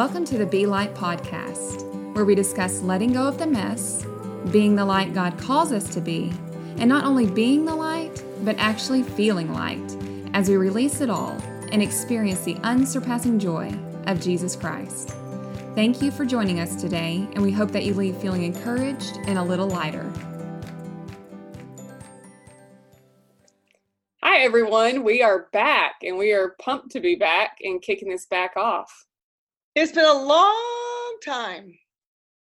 Welcome to the Be Light podcast, where we discuss letting go of the mess, being the light God calls us to be, and not only being the light, but actually feeling light as we release it all and experience the unsurpassing joy of Jesus Christ. Thank you for joining us today, and we hope that you leave feeling encouraged and a little lighter. Hi, everyone. We are back and we are pumped to be back and kicking this back off. It's been a long time.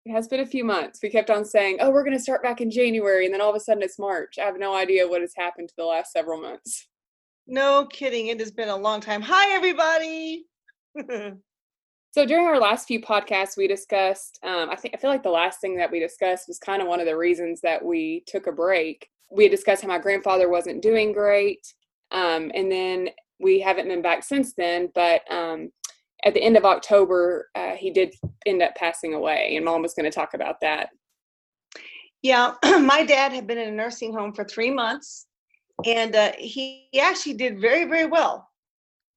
It has been a few months. We kept on saying, oh, we're going to start back in January. And then all of a sudden it's March. I have no idea what has happened to the last several months. No kidding. It has been a long time. Hi, everybody. so during our last few podcasts, we discussed, um, I think, I feel like the last thing that we discussed was kind of one of the reasons that we took a break. We had discussed how my grandfather wasn't doing great. Um, and then we haven't been back since then, but um, at the end of October, uh, he did end up passing away, and mom was going to talk about that. Yeah, my dad had been in a nursing home for three months, and uh, he, he actually did very, very well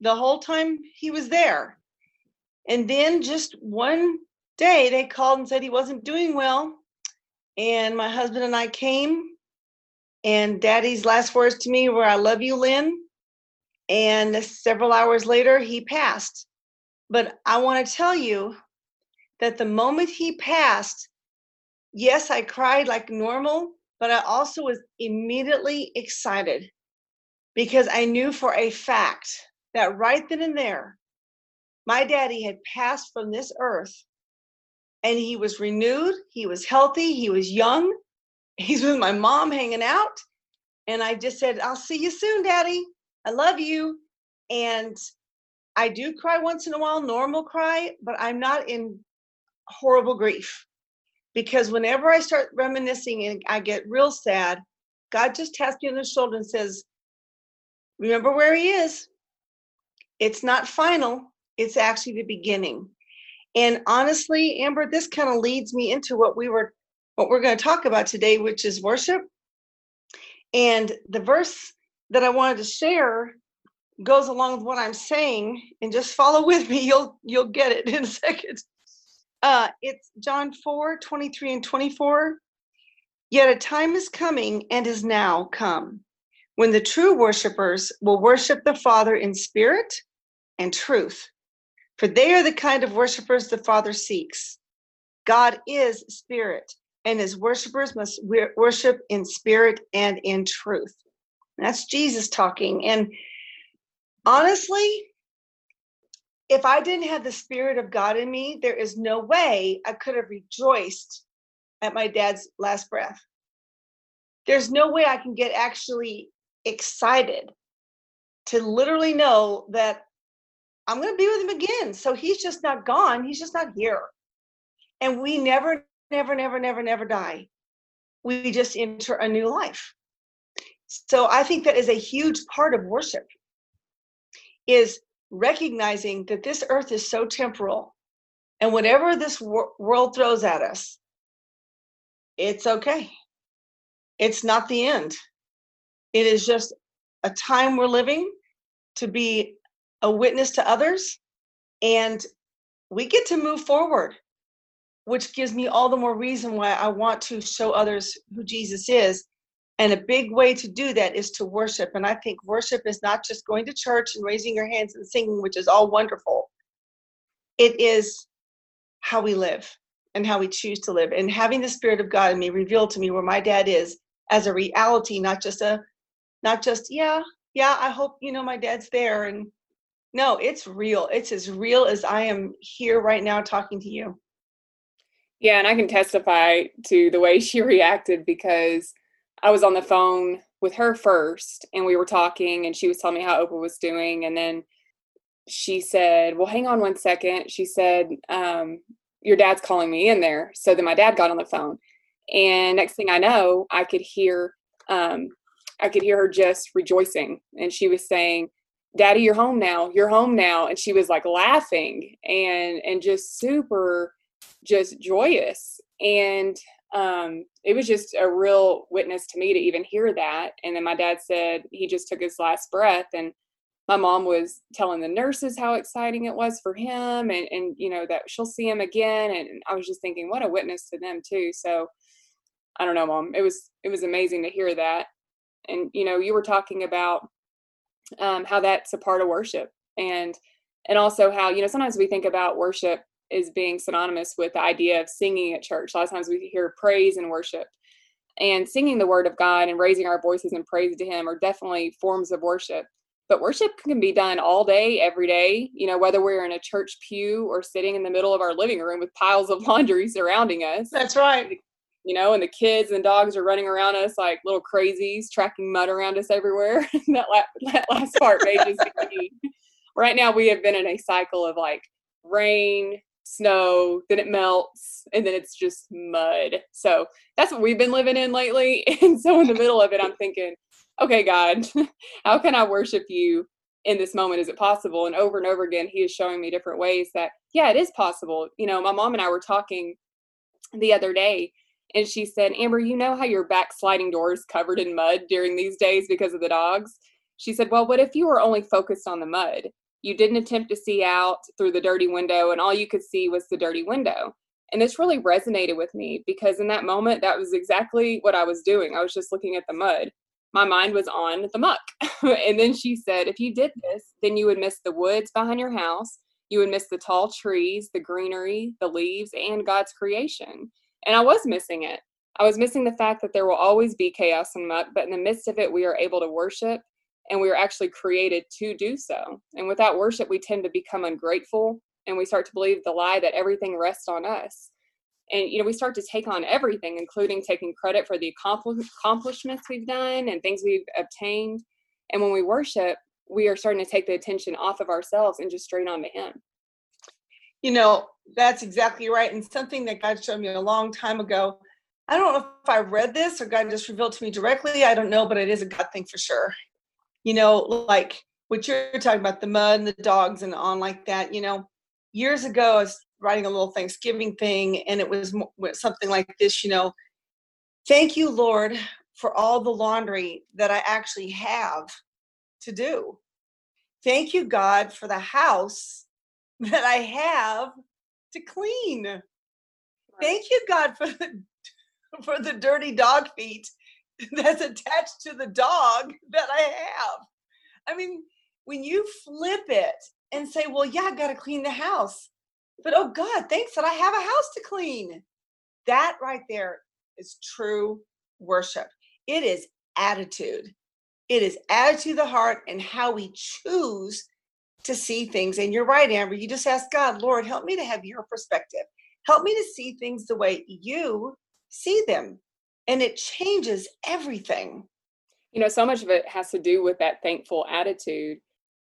the whole time he was there. And then just one day, they called and said he wasn't doing well. And my husband and I came, and daddy's last words to me were, I love you, Lynn. And several hours later, he passed. But I want to tell you that the moment he passed, yes, I cried like normal, but I also was immediately excited because I knew for a fact that right then and there, my daddy had passed from this earth and he was renewed, he was healthy, he was young, he's with my mom hanging out. And I just said, I'll see you soon, daddy. I love you. And I do cry once in a while, normal cry, but I'm not in horrible grief. Because whenever I start reminiscing and I get real sad, God just taps me on the shoulder and says, Remember where He is. It's not final, it's actually the beginning. And honestly, Amber, this kind of leads me into what we were what we're going to talk about today, which is worship. And the verse that I wanted to share goes along with what I'm saying, and just follow with me. You'll you'll get it in a second. Uh, it's John 4, 23 and 24. Yet a time is coming and is now come when the true worshipers will worship the Father in spirit and truth. For they are the kind of worshipers the Father seeks. God is spirit, and his worshipers must worship in spirit and in truth. That's Jesus talking. And honestly, if I didn't have the Spirit of God in me, there is no way I could have rejoiced at my dad's last breath. There's no way I can get actually excited to literally know that I'm going to be with him again. So he's just not gone. He's just not here. And we never, never, never, never, never die. We just enter a new life. So I think that is a huge part of worship is recognizing that this earth is so temporal and whatever this wor- world throws at us, it's okay. It's not the end. It is just a time we're living to be a witness to others and we get to move forward which gives me all the more reason why I want to show others who Jesus is and a big way to do that is to worship. And I think worship is not just going to church and raising your hands and singing, which is all wonderful. It is how we live and how we choose to live. And having the Spirit of God in me revealed to me where my dad is as a reality, not just a, not just, yeah, yeah, I hope, you know, my dad's there. And no, it's real. It's as real as I am here right now talking to you. Yeah, and I can testify to the way she reacted because I was on the phone with her first and we were talking and she was telling me how Oprah was doing. And then she said, Well, hang on one second. She said, um, Your dad's calling me in there. So then my dad got on the phone. And next thing I know, I could hear um, I could hear her just rejoicing. And she was saying, Daddy, you're home now. You're home now. And she was like laughing and and just super just joyous. And um, it was just a real witness to me to even hear that. And then my dad said he just took his last breath. And my mom was telling the nurses how exciting it was for him and, and you know that she'll see him again and i was just thinking what a witness to them too so i don't know mom it was it was amazing to hear that and you know you were talking about um, how that's a part of worship and and also how you know sometimes we think about worship as being synonymous with the idea of singing at church. A lot of times we hear praise and worship and singing the word of god and raising our voices in praise to him are definitely forms of worship. But worship can be done all day every day you know whether we're in a church pew or sitting in the middle of our living room with piles of laundry surrounding us. That's right. You know, and the kids and dogs are running around us like little crazies, tracking mud around us everywhere. that, la- that last part may just be right now we have been in a cycle of like rain, snow, then it melts, and then it's just mud. So that's what we've been living in lately. And so in the middle of it, I'm thinking, okay, God, how can I worship you in this moment? Is it possible? And over and over again, He is showing me different ways that, yeah, it is possible. You know, my mom and I were talking the other day and she said, Amber, you know how your back sliding door is covered in mud during these days because of the dogs? She said, Well, what if you were only focused on the mud? You didn't attempt to see out through the dirty window, and all you could see was the dirty window. And this really resonated with me because in that moment, that was exactly what I was doing. I was just looking at the mud. My mind was on the muck. and then she said, If you did this, then you would miss the woods behind your house. You would miss the tall trees, the greenery, the leaves, and God's creation. And I was missing it. I was missing the fact that there will always be chaos and muck, but in the midst of it, we are able to worship and we are actually created to do so. And without worship, we tend to become ungrateful and we start to believe the lie that everything rests on us. And you know, we start to take on everything, including taking credit for the accomplishments we've done and things we've obtained. And when we worship, we are starting to take the attention off of ourselves and just straight onto Him. You know, that's exactly right. And something that God showed me a long time ago. I don't know if I read this or God just revealed to me directly. I don't know, but it is a God thing for sure. You know, like what you're talking about, the mud and the dogs and on like that. You know, years ago, I was writing a little Thanksgiving thing, and it was something like this. You know, thank you, Lord, for all the laundry that I actually have to do. Thank you, God, for the house that I have to clean. Thank you, God, for the for the dirty dog feet that's attached to the dog that I have. I mean, when you flip it and say, well, yeah, I got to clean the house. But oh God, thanks that I have a house to clean. That right there is true worship. It is attitude. It is attitude of the heart and how we choose to see things. And you're right, Amber. You just ask God, Lord, help me to have your perspective. Help me to see things the way you see them. And it changes everything. You know, so much of it has to do with that thankful attitude.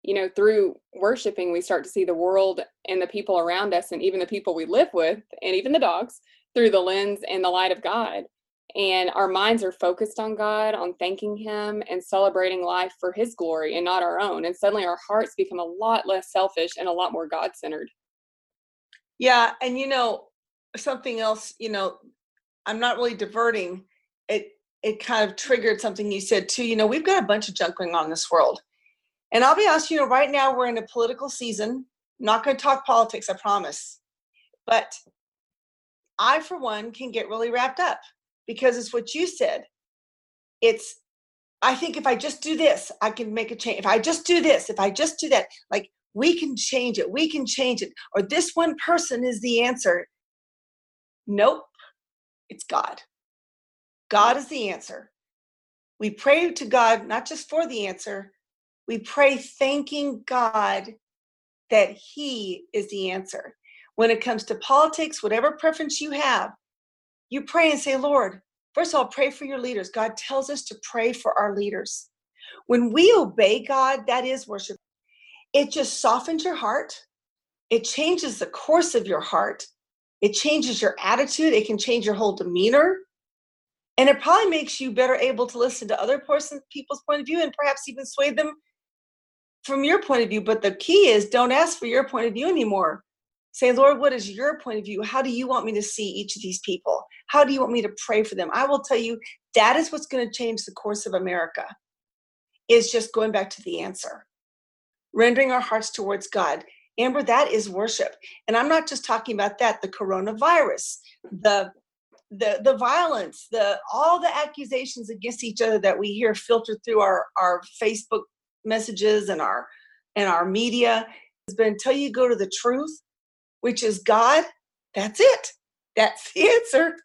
You know, through worshiping, we start to see the world and the people around us, and even the people we live with, and even the dogs, through the lens and the light of God and our minds are focused on God, on thanking Him and celebrating life for His glory and not our own. And suddenly our hearts become a lot less selfish and a lot more God centered. Yeah. And you know, something else, you know, I'm not really diverting. It it kind of triggered something you said too. You know, we've got a bunch of junk going on in this world. And I'll be honest, you know, right now we're in a political season. I'm not going to talk politics, I promise. But I, for one, can get really wrapped up because it's what you said. It's, I think if I just do this, I can make a change. If I just do this, if I just do that, like we can change it, we can change it, or this one person is the answer. Nope, it's God. God is the answer. We pray to God not just for the answer, we pray thanking God that He is the answer. When it comes to politics, whatever preference you have, you pray and say, Lord, first of all, pray for your leaders. God tells us to pray for our leaders. When we obey God, that is worship. It just softens your heart. It changes the course of your heart. It changes your attitude. It can change your whole demeanor. And it probably makes you better able to listen to other person, people's point of view and perhaps even sway them from your point of view. But the key is don't ask for your point of view anymore. Say, Lord, what is your point of view? How do you want me to see each of these people? How do you want me to pray for them? I will tell you that is what's going to change the course of America. Is just going back to the answer. rendering our hearts towards God. Amber, that is worship. And I'm not just talking about that, the coronavirus, the the the violence, the all the accusations against each other that we hear filtered through our, our Facebook messages and our and our media. But until you go to the truth, which is God, that's it. That's the answer.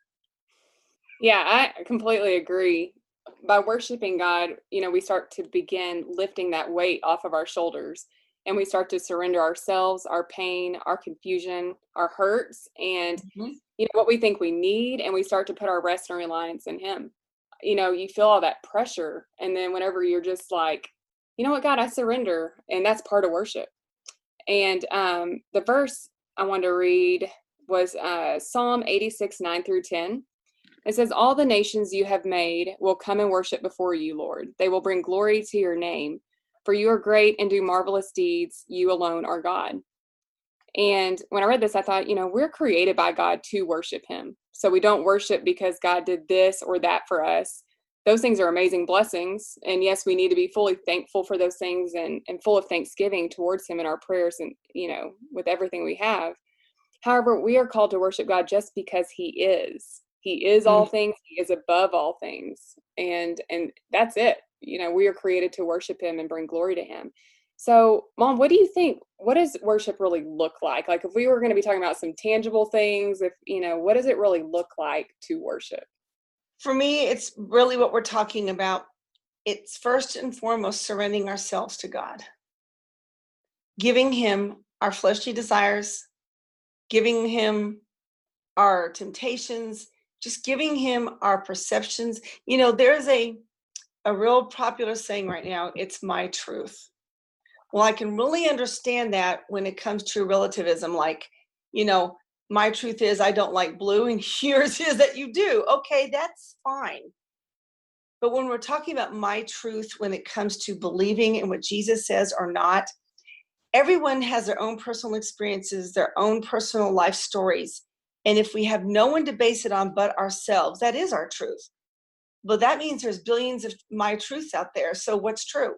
Yeah, I completely agree. By worshiping God, you know, we start to begin lifting that weight off of our shoulders and we start to surrender ourselves, our pain, our confusion, our hurts, and mm-hmm. you know what we think we need, and we start to put our rest and reliance in Him. You know, you feel all that pressure, and then whenever you're just like, you know what, God, I surrender, and that's part of worship. And um, the verse I wanted to read was uh, Psalm 86, 9 through 10. It says, All the nations you have made will come and worship before you, Lord. They will bring glory to your name. For you are great and do marvelous deeds. You alone are God. And when I read this, I thought, you know, we're created by God to worship Him. So we don't worship because God did this or that for us. Those things are amazing blessings. And yes, we need to be fully thankful for those things and, and full of thanksgiving towards Him in our prayers and, you know, with everything we have. However, we are called to worship God just because He is. He is all mm. things, He is above all things. And and that's it you know we are created to worship him and bring glory to him. So mom what do you think what does worship really look like? Like if we were going to be talking about some tangible things if you know what does it really look like to worship? For me it's really what we're talking about. It's first and foremost surrendering ourselves to god. Giving him our fleshly desires giving him our temptations just giving him our perceptions. You know there's a a real popular saying right now it's my truth. Well, I can really understand that when it comes to relativism, like, you know, my truth is I don't like blue, and yours is that you do. Okay, that's fine. But when we're talking about my truth, when it comes to believing in what Jesus says or not, everyone has their own personal experiences, their own personal life stories. And if we have no one to base it on but ourselves, that is our truth. Well, that means there's billions of my truths out there. So what's true?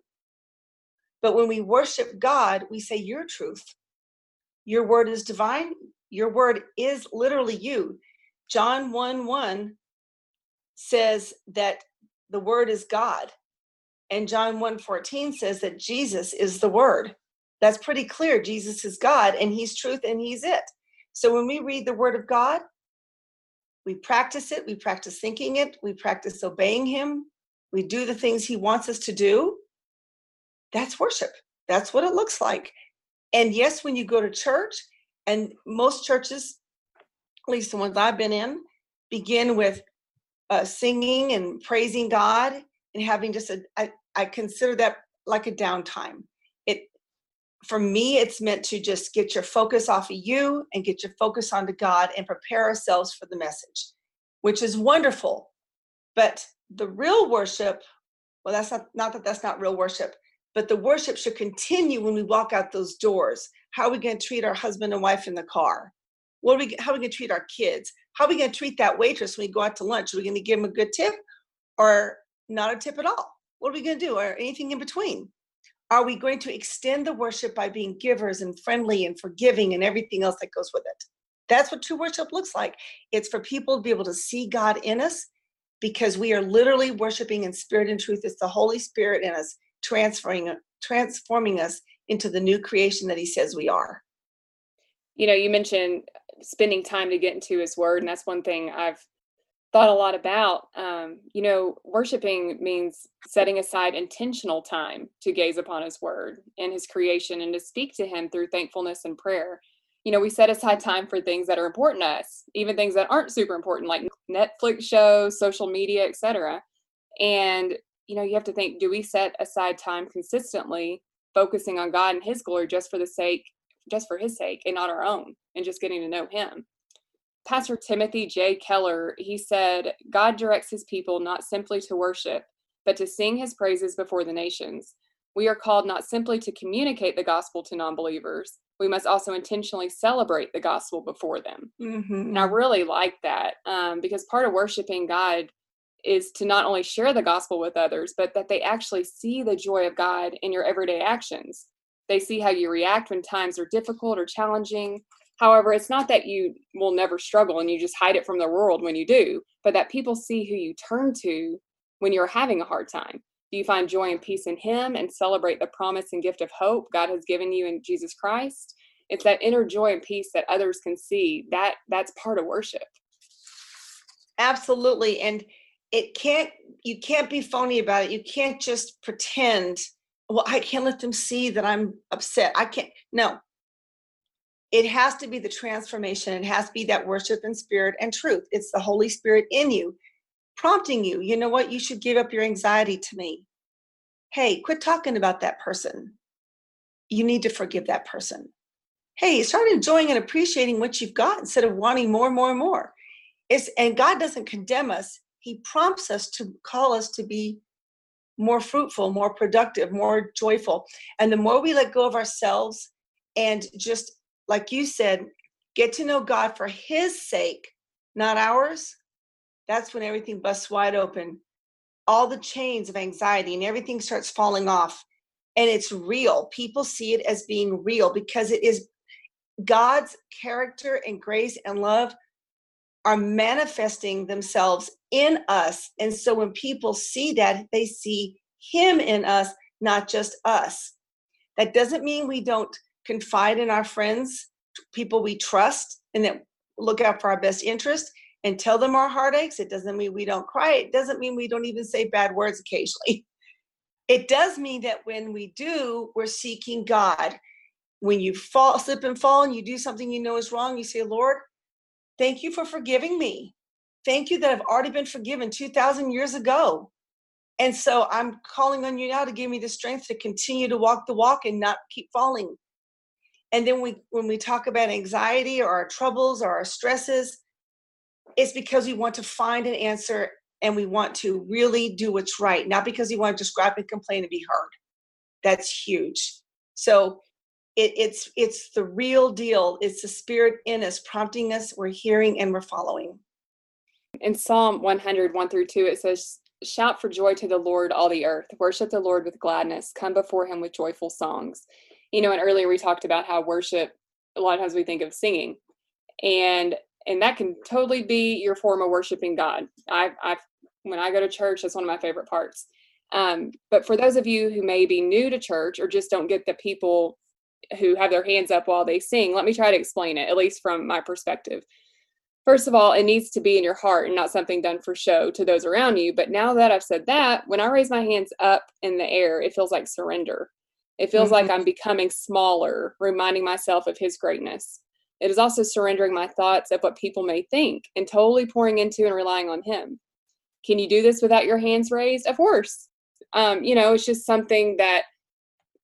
But when we worship God, we say, Your truth. Your word is divine. Your word is literally you. John 1 1 says that the word is God. And John 1 14 says that Jesus is the word. That's pretty clear. Jesus is God and he's truth and he's it. So when we read the word of God, we practice it, we practice thinking it, we practice obeying Him, we do the things He wants us to do. That's worship. That's what it looks like. And yes, when you go to church, and most churches, at least the ones I've been in, begin with uh, singing and praising God and having just a, I, I consider that like a downtime for me, it's meant to just get your focus off of you and get your focus onto God and prepare ourselves for the message, which is wonderful. But the real worship, well, that's not, not that that's not real worship, but the worship should continue when we walk out those doors. How are we going to treat our husband and wife in the car? What are we, how are we going to treat our kids? How are we going to treat that waitress when we go out to lunch? Are we going to give them a good tip or not a tip at all? What are we going to do or anything in between? Are we going to extend the worship by being givers and friendly and forgiving and everything else that goes with it? That's what true worship looks like. It's for people to be able to see God in us because we are literally worshiping in spirit and truth. It's the Holy Spirit in us transferring transforming us into the new creation that he says we are. You know, you mentioned spending time to get into his word and that's one thing I've thought a lot about. Um, you know, worshiping means setting aside intentional time to gaze upon His Word and His creation and to speak to Him through thankfulness and prayer. You know, we set aside time for things that are important to us, even things that aren't super important, like Netflix shows, social media, etc. And you know, you have to think: Do we set aside time consistently, focusing on God and His glory, just for the sake, just for His sake, and not our own, and just getting to know Him? Pastor Timothy J. Keller, he said, God directs his people not simply to worship, but to sing his praises before the nations. We are called not simply to communicate the gospel to non believers, we must also intentionally celebrate the gospel before them. Mm-hmm. And I really like that um, because part of worshiping God is to not only share the gospel with others, but that they actually see the joy of God in your everyday actions. They see how you react when times are difficult or challenging. However, it's not that you will never struggle and you just hide it from the world when you do, but that people see who you turn to when you're having a hard time. Do you find joy and peace in Him and celebrate the promise and gift of hope God has given you in Jesus Christ? It's that inner joy and peace that others can see. That that's part of worship. Absolutely. And it can't you can't be phony about it. You can't just pretend, well, I can't let them see that I'm upset. I can't no. It has to be the transformation. It has to be that worship in spirit and truth. It's the Holy Spirit in you prompting you, you know what, you should give up your anxiety to me. Hey, quit talking about that person. You need to forgive that person. Hey, start enjoying and appreciating what you've got instead of wanting more and more and more. It's, and God doesn't condemn us, He prompts us to call us to be more fruitful, more productive, more joyful. And the more we let go of ourselves and just, like you said, get to know God for His sake, not ours, that's when everything busts wide open. All the chains of anxiety and everything starts falling off. And it's real. People see it as being real because it is God's character and grace and love are manifesting themselves in us. And so when people see that, they see Him in us, not just us. That doesn't mean we don't confide in our friends, people we trust, and that look out for our best interest and tell them our heartaches. It doesn't mean we don't cry. It doesn't mean we don't even say bad words occasionally. It does mean that when we do, we're seeking God. When you fall, slip and fall, and you do something you know is wrong, you say, Lord, thank you for forgiving me. Thank you that I've already been forgiven 2,000 years ago. And so I'm calling on you now to give me the strength to continue to walk the walk and not keep falling. And then we, when we talk about anxiety or our troubles or our stresses, it's because we want to find an answer and we want to really do what's right, not because we want to describe and complain and be heard. That's huge. So it, it's it's the real deal. It's the spirit in us prompting us. We're hearing and we're following. In Psalm 100, 1 through 2, it says, Shout for joy to the Lord, all the earth. Worship the Lord with gladness. Come before him with joyful songs. You know, and earlier we talked about how worship, a lot of times we think of singing. And and that can totally be your form of worshiping God. I, I, when I go to church, that's one of my favorite parts. Um, but for those of you who may be new to church or just don't get the people who have their hands up while they sing, let me try to explain it, at least from my perspective. First of all, it needs to be in your heart and not something done for show to those around you. But now that I've said that, when I raise my hands up in the air, it feels like surrender. It feels mm-hmm. like I'm becoming smaller, reminding myself of His greatness. It is also surrendering my thoughts of what people may think and totally pouring into and relying on Him. Can you do this without your hands raised? Of course. Um, you know, it's just something that,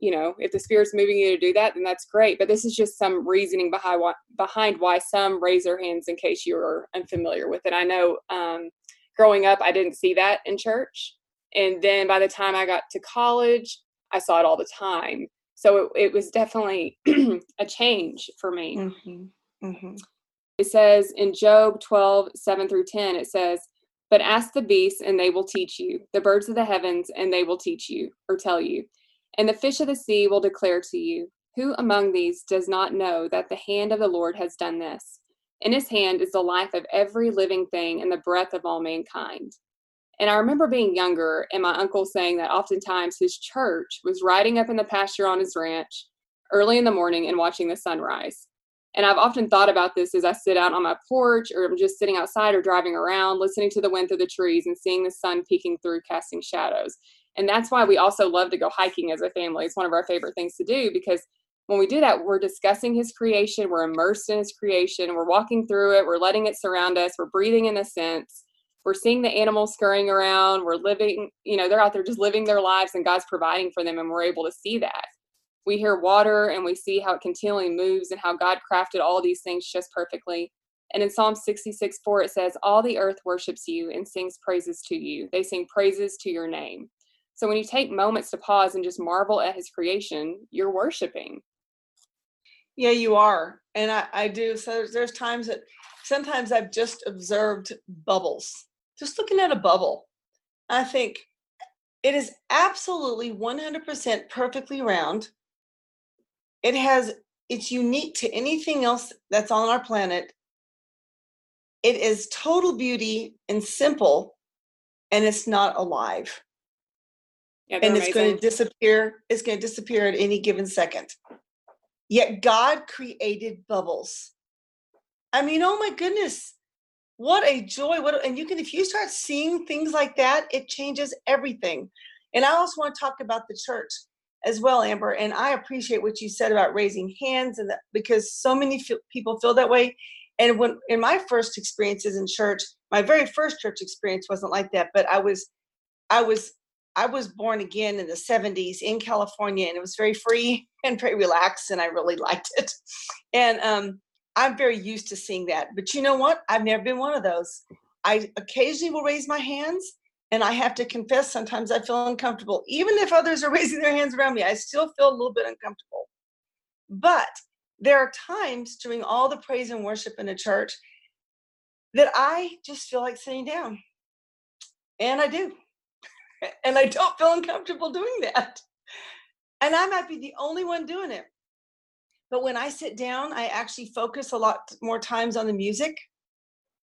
you know, if the Spirit's moving you to do that, then that's great. But this is just some reasoning behind why, behind why some raise their hands in case you're unfamiliar with it. I know um, growing up, I didn't see that in church. And then by the time I got to college, I saw it all the time so it, it was definitely a change for me mm-hmm. Mm-hmm. it says in job 12 7 through 10 it says but ask the beasts and they will teach you the birds of the heavens and they will teach you or tell you and the fish of the sea will declare to you who among these does not know that the hand of the lord has done this in his hand is the life of every living thing and the breath of all mankind and I remember being younger and my uncle saying that oftentimes his church was riding up in the pasture on his ranch early in the morning and watching the sunrise. And I've often thought about this as I sit out on my porch or I'm just sitting outside or driving around, listening to the wind through the trees and seeing the sun peeking through, casting shadows. And that's why we also love to go hiking as a family. It's one of our favorite things to do because when we do that, we're discussing his creation, we're immersed in his creation, we're walking through it, we're letting it surround us, we're breathing in the sense we're seeing the animals scurrying around we're living you know they're out there just living their lives and god's providing for them and we're able to see that. We hear water and we see how it continually moves and how god crafted all these things just perfectly. And in psalm 66 4 it says all the earth worships you and sings praises to you. They sing praises to your name. So when you take moments to pause and just marvel at his creation you're worshiping. Yeah you are. And i, I do. So there's, there's times that sometimes i've just observed bubbles just looking at a bubble, I think it is absolutely 100% perfectly round. it has it's unique to anything else that's on our planet. It is total beauty and simple and it's not alive. Yeah, and it's going to disappear it's going to disappear at any given second. Yet god created bubbles. I mean oh my goodness what a joy what and you can if you start seeing things like that it changes everything. And i also want to talk about the church as well amber and i appreciate what you said about raising hands and that because so many feel, people feel that way. And when in my first experiences in church my very first church experience wasn't like that but i was i was i was born again in the 70s in california and it was very free and very relaxed and i really liked it. And um i'm very used to seeing that but you know what i've never been one of those i occasionally will raise my hands and i have to confess sometimes i feel uncomfortable even if others are raising their hands around me i still feel a little bit uncomfortable but there are times during all the praise and worship in a church that I just feel like sitting down. And I do. And I don't feel uncomfortable doing that. And I might be the only one doing it. But when I sit down, I actually focus a lot more times on the music.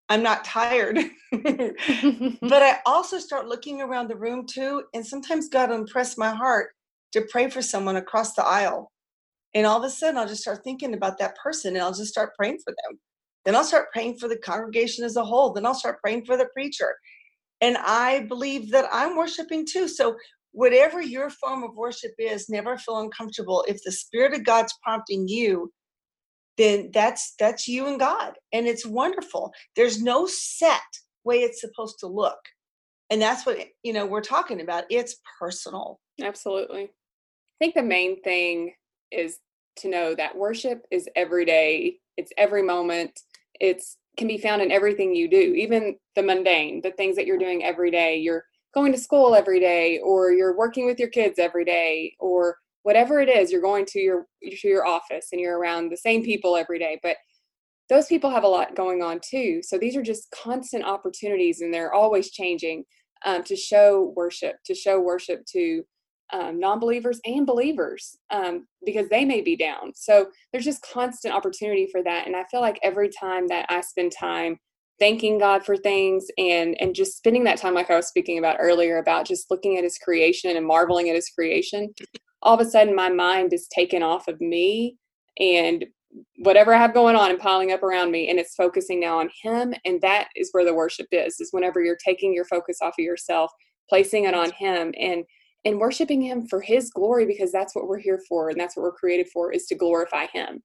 I'm not tired. but I also start looking around the room too. And sometimes God will impress my heart to pray for someone across the aisle. And all of a sudden, I'll just start thinking about that person and I'll just start praying for them. Then I'll start praying for the congregation as a whole. Then I'll start praying for the preacher. And I believe that I'm worshiping too. So, whatever your form of worship is, never feel uncomfortable. If the Spirit of God's prompting you, then that's that's you and God. And it's wonderful. There's no set way it's supposed to look. And that's what you know we're talking about. It's personal. Absolutely. I think the main thing is to know that worship is every day, it's every moment, it's can be found in everything you do, even the mundane, the things that you're doing every day. You're going to school every day or you're working with your kids every day or whatever it is, you're going to your to your office and you're around the same people every day, but those people have a lot going on too. So these are just constant opportunities and they're always changing um, to show worship, to show worship to um, non-believers and believers um, because they may be down so there's just constant opportunity for that and i feel like every time that i spend time thanking god for things and and just spending that time like i was speaking about earlier about just looking at his creation and marveling at his creation all of a sudden my mind is taken off of me and whatever i have going on and piling up around me and it's focusing now on him and that is where the worship is is whenever you're taking your focus off of yourself placing it on him and and worshiping him for his glory because that's what we're here for and that's what we're created for is to glorify him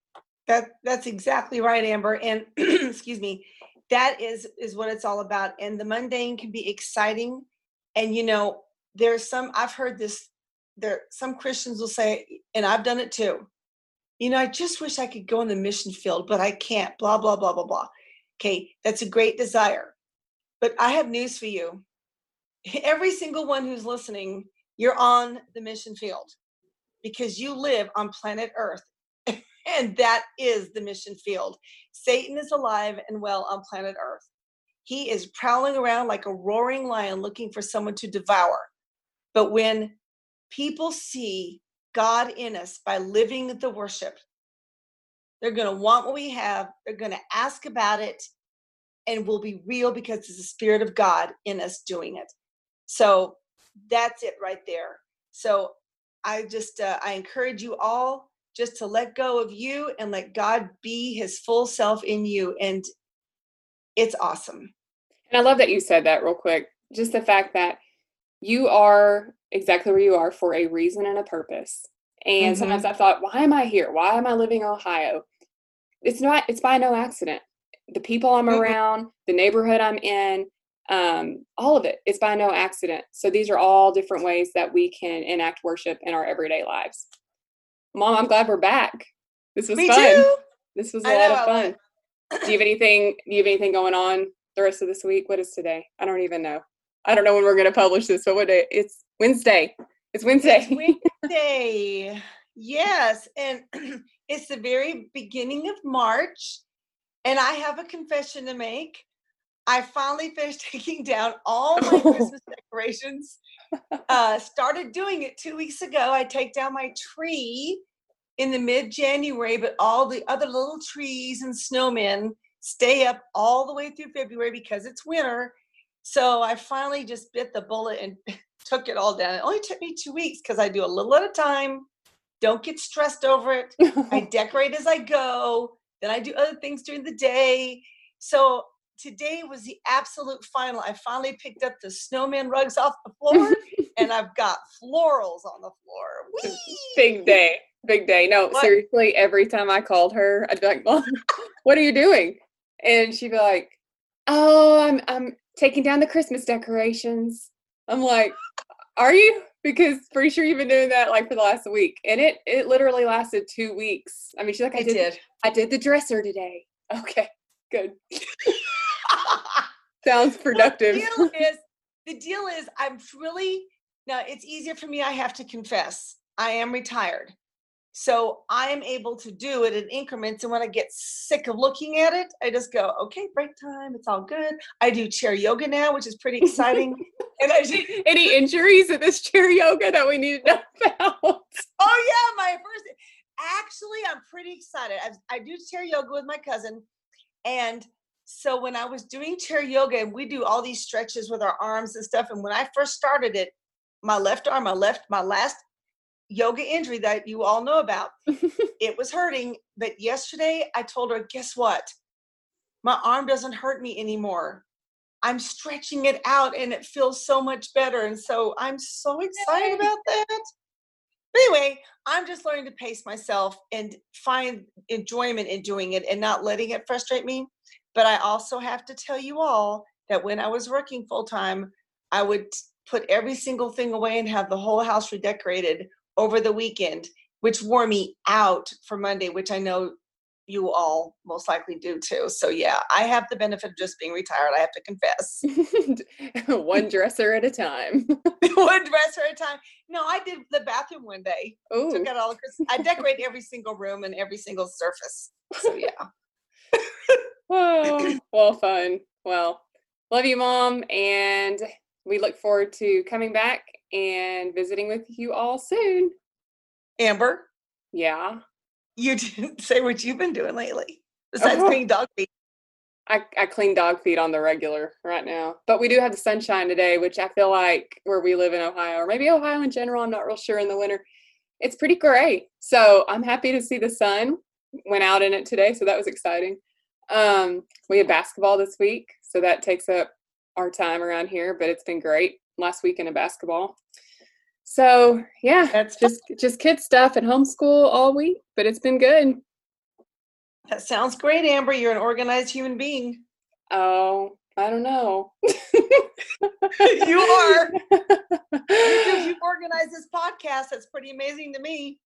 That that's exactly right, Amber. And excuse me, that is is what it's all about. And the mundane can be exciting. And you know, there's some I've heard this. There some Christians will say, and I've done it too. You know, I just wish I could go in the mission field, but I can't. Blah blah blah blah blah. Okay, that's a great desire, but I have news for you. Every single one who's listening, you're on the mission field because you live on planet Earth and that is the mission field. Satan is alive and well on planet Earth. He is prowling around like a roaring lion looking for someone to devour. But when people see God in us by living the worship, they're going to want what we have, they're going to ask about it, and will be real because it's the Spirit of God in us doing it. So that's it right there. So I just, uh, I encourage you all just to let go of you and let God be his full self in you. And it's awesome. and i love that you said that real quick just the fact that you are exactly where you are for a reason and a purpose and Mhm. sometimes i thought why am i here why am i living in ohio it's not it's by no accident the people i'm Mm-mm. around the neighborhood i'm in um, all of it it's by no accident so these are all different ways that we can enact worship in our everyday lives mom i'm glad we're back this was Me fun too. this was a I lot know, of fun do you have anything do you have anything going on the rest of this week what is today i don't even know i don't know when we're going to publish this but what day it's wednesday it's wednesday It's Wednesday. Yes. And it's the very beginning of March. And I have a confession to make. I finally finished taking down all my Christmas decorations. Uh, started doing it two weeks ago. I take down my tree in the mid January, but all the other little trees and snowmen stay up all the way through February because it's winter. So I finally just bit the bullet and took it all down. It only took me two weeks because I do a little at a time. Don't get stressed over it. I decorate as I go. Then I do other things during the day. So today was the absolute final. I finally picked up the snowman rugs off the floor and I've got florals on the floor. Whee! Big day. Big day. No, what? seriously, every time I called her, I'd be like, Mom, what are you doing? And she'd be like, Oh, I'm I'm taking down the Christmas decorations. I'm like, Are you? Because pretty sure you've been doing that like for the last week. And it it literally lasted two weeks. I mean, she's like, I, I did, did I did the dresser today. Okay, good. Sounds productive. the deal is, the deal is I'm really now it's easier for me, I have to confess. I am retired. So I am able to do it in increments. And when I get sick of looking at it, I just go, okay, break time. It's all good. I do chair yoga now, which is pretty exciting. and I any injuries at this chair yoga that we need to know about? Oh yeah, my first. Actually, I'm pretty excited. I, I do chair yoga with my cousin, and so when I was doing chair yoga, and we do all these stretches with our arms and stuff, and when I first started it, my left arm, my left, my last yoga injury that you all know about, it was hurting. But yesterday I told her, guess what? My arm doesn't hurt me anymore. I'm stretching it out and it feels so much better. And so I'm so excited about that. But anyway, I'm just learning to pace myself and find enjoyment in doing it and not letting it frustrate me. But I also have to tell you all that when I was working full time, I would put every single thing away and have the whole house redecorated over the weekend, which wore me out for Monday, which I know you all most likely do too. So yeah, I have the benefit of just being retired. I have to confess. one dresser at a time. one dresser at a time. No, I did the bathroom one day. Ooh. Took out all the Christmas. I decorated every single room and every single surface. So yeah oh, well, fun. Well, love you, mom, and we look forward to coming back and visiting with you all soon. Amber. Yeah. You didn't say what you've been doing lately besides oh. cleaning dog feet. I, I clean dog feet on the regular right now. But we do have the sunshine today, which I feel like where we live in Ohio, or maybe Ohio in general, I'm not real sure in the winter, it's pretty great. So I'm happy to see the sun. Went out in it today, so that was exciting. Um, we had basketball this week, so that takes up our time around here, but it's been great last weekend of basketball. So yeah, that's just just kid stuff and homeschool all week, but it's been good. That sounds great, Amber. You're an organized human being. Oh, I don't know. you are. Because you organize this podcast. That's pretty amazing to me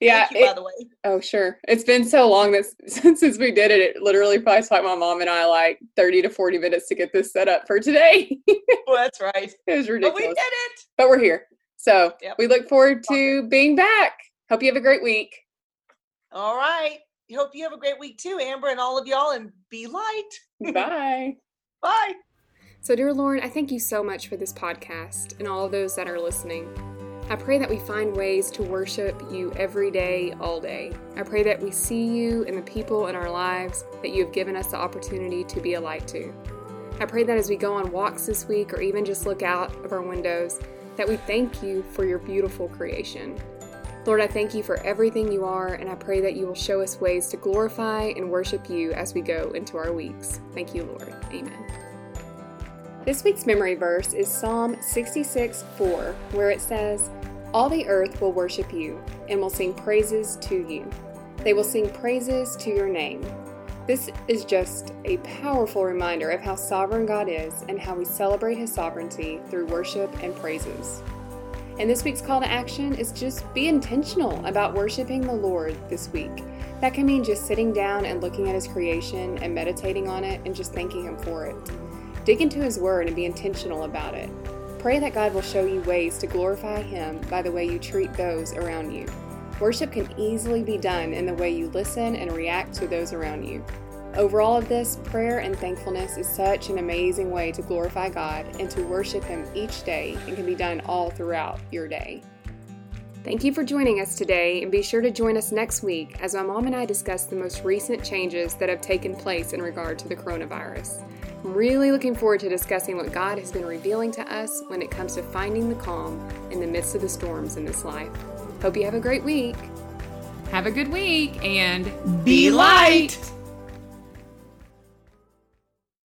yeah you, it, by the way. Oh sure. It's been so long that since, since we did it it literally probably took my mom and i like 30 to 40 minutes to get this set up for today. Well that's right. It was ridiculous but we did it. But we're here. So yep. we look forward to being back. Hope you have a great week. All right. Hope you have a great week too amber and all of y'all and be light. Bye. Bye. So dear Lauren, i thank you so much for this podcast and all of those that are listening I pray that we find ways to worship you every day, all day. I pray that we see you and the people in our lives that you have given us the opportunity to be a light to. I pray that as we go on walks this week or even just look out of our windows, that we thank you for your beautiful creation. Lord, I thank you for everything you are, and I pray that you will show us ways to glorify and worship you as we go into our weeks. Thank you, Lord. Amen. This week's memory verse is Psalm 66 4, where it says, All the earth will worship you and will sing praises to you. They will sing praises to your name. This is just a powerful reminder of how sovereign God is and how we celebrate His sovereignty through worship and praises. And this week's call to action is just be intentional about worshiping the Lord this week. That can mean just sitting down and looking at His creation and meditating on it and just thanking Him for it. Dig into His Word and be intentional about it. Pray that God will show you ways to glorify Him by the way you treat those around you. Worship can easily be done in the way you listen and react to those around you. Over all of this, prayer and thankfulness is such an amazing way to glorify God and to worship Him each day and can be done all throughout your day. Thank you for joining us today, and be sure to join us next week as my mom and I discuss the most recent changes that have taken place in regard to the coronavirus. I'm really looking forward to discussing what God has been revealing to us when it comes to finding the calm in the midst of the storms in this life. Hope you have a great week. Have a good week and Be light.